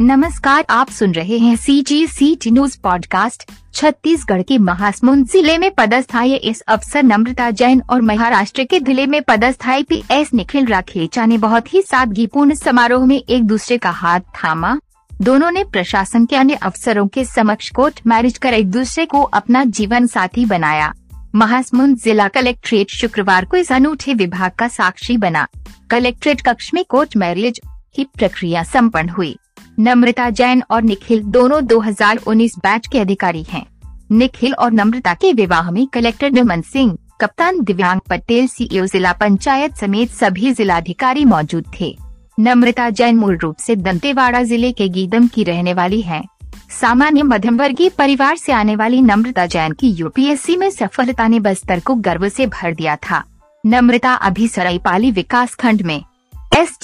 नमस्कार, आप सुन रहे हैं C G C T news podcast Chhattisgarh के महासमुंद ज़िले में पदस्थायी इस अफसर नम्रता जैन और महाराष्ट्र के ज़िले में पदस्थायी पी एस निखिल राखेचा ने बहुत ही सादगीपूर्ण समारोह में एक दूसरे का हाथ थामा। दोनों ने प्रशासन के अन्य अफसरों के समक्ष कोर्ट मैरिज कर एक दूसरे को अपना जीवन साथी बनाया। महासमुंद जिला कलेक्ट्रेट शुक्रवार को इस अनूठे विभाग का साक्षी बना। कलेक्ट्रेट कक्ष में कोर्ट मैरिज की प्रक्रिया संपन्न हुई। नम्रता जैन और निखिल दोनों 2019 बैच के अधिकारी हैं। निखिल और नम्रता के विवाह में कलेक्टर नमन सिंह, कप्तान दिव्यांग पटेल सीईओ जिला पंचायत समेत सभी जिलाधिकारी मौजूद थे नम्रता जैन मूल रूप से दंतेवाड़ा ज़िले के गीदम की रहने वाली है सामान्य मध्यम वर्गीय परिवार से आने वाली नम्रता जैन की यूपीएससी में सफलता ने बस्तर को गर्व से भर दिया था नम्रता अभी सराईपाली विकास खंड में एस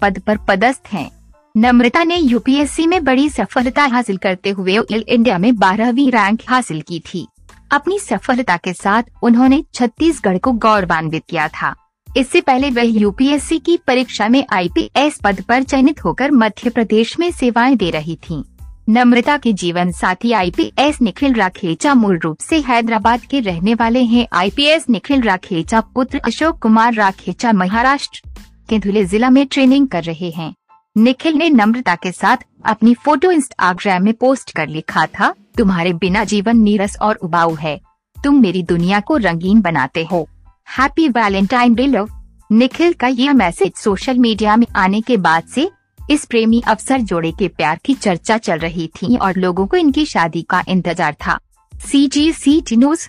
पद पर पदस्थ हैं। नम्रता ने यूपीएससी में बड़ी सफलता हासिल करते हुए इंडिया में बारहवीं रैंक हासिल की थी। अपनी सफलता के साथ उन्होंने छत्तीसगढ़ को गौरवान्वित किया था। इससे पहले वह यूपीएससी की परीक्षा में आईपीएस पद पर चयनित होकर मध्य प्रदेश में सेवाएँ दे रही थीं। नम्रता के जीवन साथी आईपीएस निखिल राखेचा मूल रूप से हैदराबाद के रहने वाले हैं। आईपीएस निखिल राखेचा पुत्र अशोक कुमार राखेचा महाराष्ट्र के धुले जिला में ट्रेनिंग कर रहे हैं। निखिल ने नम्रता के साथ अपनी फ़ोटो इंस्टाग्राम में पोस्ट कर लिखा था, तुम्हारे बिना जीवन नीरस और उबाऊ है। तुम मेरी दुनिया को रंगीन बनाते हो। Happy Valentine day love Nikhil का यह मैसेज सोशल मीडिया में आने के बाद से इस प्रेमी अफसर जोड़े के प्यार की चर्चा चल रही थी और लोगों को इनकी शादी का इंतज़ार था। सी जी सी टी न्यूज़